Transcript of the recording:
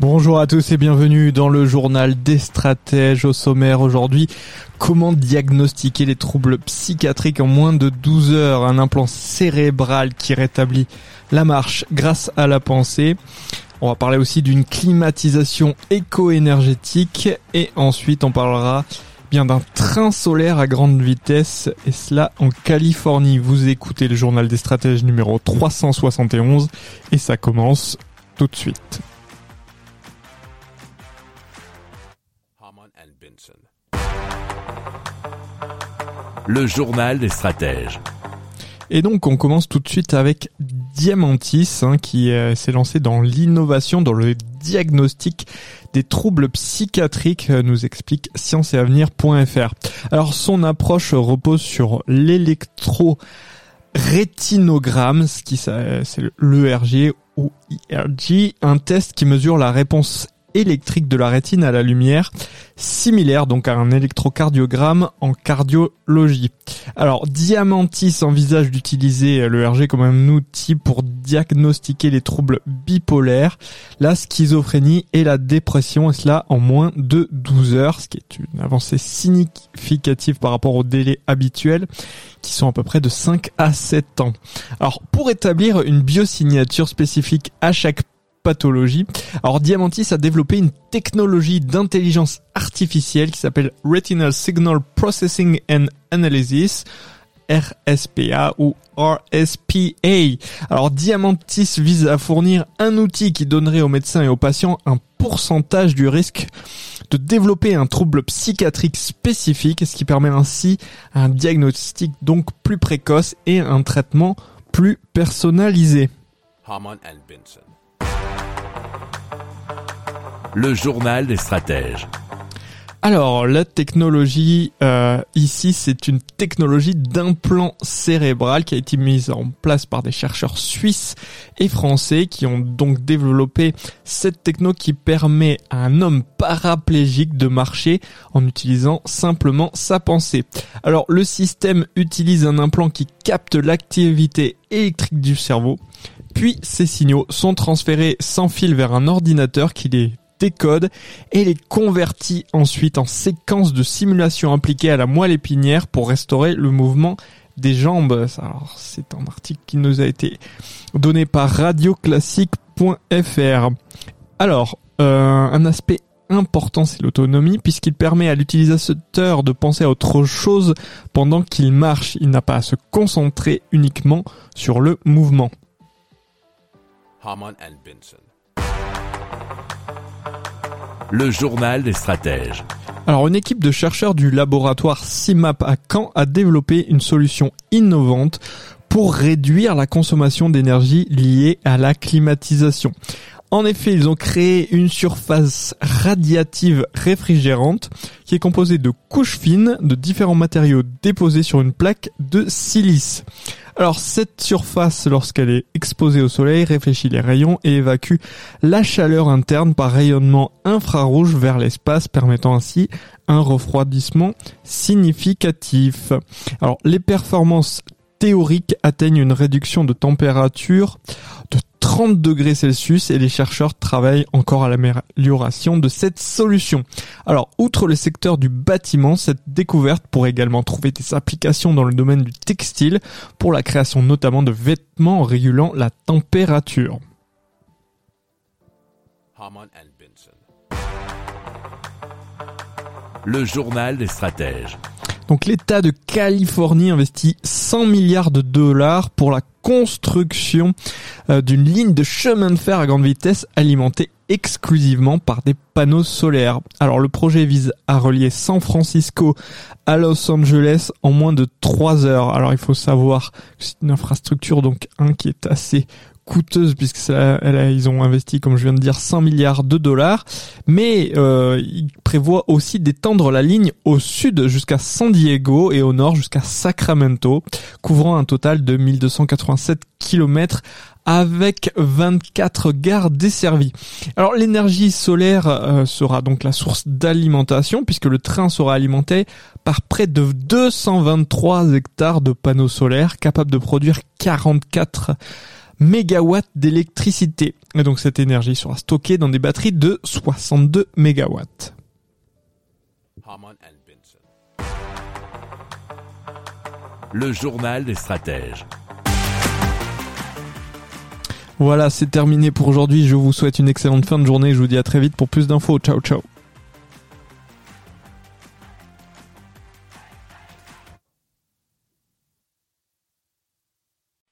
Bonjour à tous et bienvenue dans le journal des stratèges au sommaire aujourd'hui. Comment diagnostiquer les troubles psychiatriques en moins de 12 heures? Un implant cérébral qui rétablit la marche grâce à la pensée. On va parler aussi d'une climatisation éco-énergétique et ensuite on parlera bien d'un train solaire à grande vitesse et cela en Californie. Vous écoutez le journal des stratèges numéro 371 et ça commence tout de suite. Le journal des stratèges. Et donc on commence tout de suite avec Diamantis hein, qui euh, s'est lancé dans l'innovation, dans le diagnostic des troubles psychiatriques, euh, nous explique scienceetavenir.fr. Alors son approche repose sur l'électro rétinogramme, ce qui c'est l'ERG ou IRG, un test qui mesure la réponse électrique de la rétine à la lumière, similaire donc à un électrocardiogramme en cardiologie. Alors Diamantis envisage d'utiliser l'ERG comme un outil pour diagnostiquer les troubles bipolaires, la schizophrénie et la dépression, et cela en moins de 12 heures, ce qui est une avancée significative par rapport aux délais habituels qui sont à peu près de 5 à 7 ans. Alors pour établir une biosignature spécifique à chaque pathologie. Alors Diamantis a développé une technologie d'intelligence artificielle qui s'appelle Retinal Signal Processing and Analysis. RSPA ou RSPA. Alors Diamantis vise à fournir un outil qui donnerait aux médecins et aux patients un pourcentage du risque de développer un trouble psychiatrique spécifique, ce qui permet ainsi un diagnostic donc plus précoce et un traitement plus personnalisé. Le journal des stratèges. Alors, la technologie euh, ici, c'est une technologie d'implant cérébral qui a été mise en place par des chercheurs suisses et français qui ont donc développé cette techno qui permet à un homme paraplégique de marcher en utilisant simplement sa pensée. Alors, le système utilise un implant qui capte l'activité électrique du cerveau, puis ces signaux sont transférés sans fil vers un ordinateur qui les décode et les convertit ensuite en séquences de simulation appliquées à la moelle épinière pour restaurer le mouvement des jambes. Alors, c'est un article qui nous a été donné par radioclassique.fr. Alors, euh, un aspect important, c'est l'autonomie, puisqu'il permet à l'utilisateur de penser à autre chose pendant qu'il marche. Il n'a pas à se concentrer uniquement sur le mouvement. Haman and Benson. Le journal des stratèges. Alors, une équipe de chercheurs du laboratoire CIMAP à Caen a développé une solution innovante pour réduire la consommation d'énergie liée à la climatisation. En effet, ils ont créé une surface radiative réfrigérante qui est composée de couches fines de différents matériaux déposés sur une plaque de silice. Alors cette surface, lorsqu'elle est exposée au soleil, réfléchit les rayons et évacue la chaleur interne par rayonnement infrarouge vers l'espace, permettant ainsi un refroidissement significatif. Alors les performances théoriques atteignent une réduction de température de 30 degrés Celsius et les chercheurs travaillent encore à l'amélioration de cette solution. Alors, outre le secteur du bâtiment, cette découverte pourrait également trouver des applications dans le domaine du textile pour la création notamment de vêtements régulant la température. Le journal des stratèges. Donc l'État de Californie investit 100 milliards de dollars pour la construction d'une ligne de chemin de fer à grande vitesse alimentée exclusivement par des panneaux solaires. Alors le projet vise à relier San Francisco à Los Angeles en moins de 3 heures. Alors il faut savoir que c'est une infrastructure donc un qui est assez coûteuse puisque ils ont investi, comme je viens de dire, 100 milliards de dollars. Mais euh, ils prévoient aussi d'étendre la ligne au sud jusqu'à San Diego et au nord jusqu'à Sacramento, couvrant un total de 1287 kilomètres avec 24 gares desservies. Alors l'énergie solaire euh, sera donc la source d'alimentation puisque le train sera alimenté par près de 223 hectares de panneaux solaires capables de produire 44 mégawatts d'électricité. Et donc cette énergie sera stockée dans des batteries de 62 mégawatts. Le journal des stratèges. Voilà, c'est terminé pour aujourd'hui. Je vous souhaite une excellente fin de journée. Je vous dis à très vite pour plus d'infos. Ciao, ciao.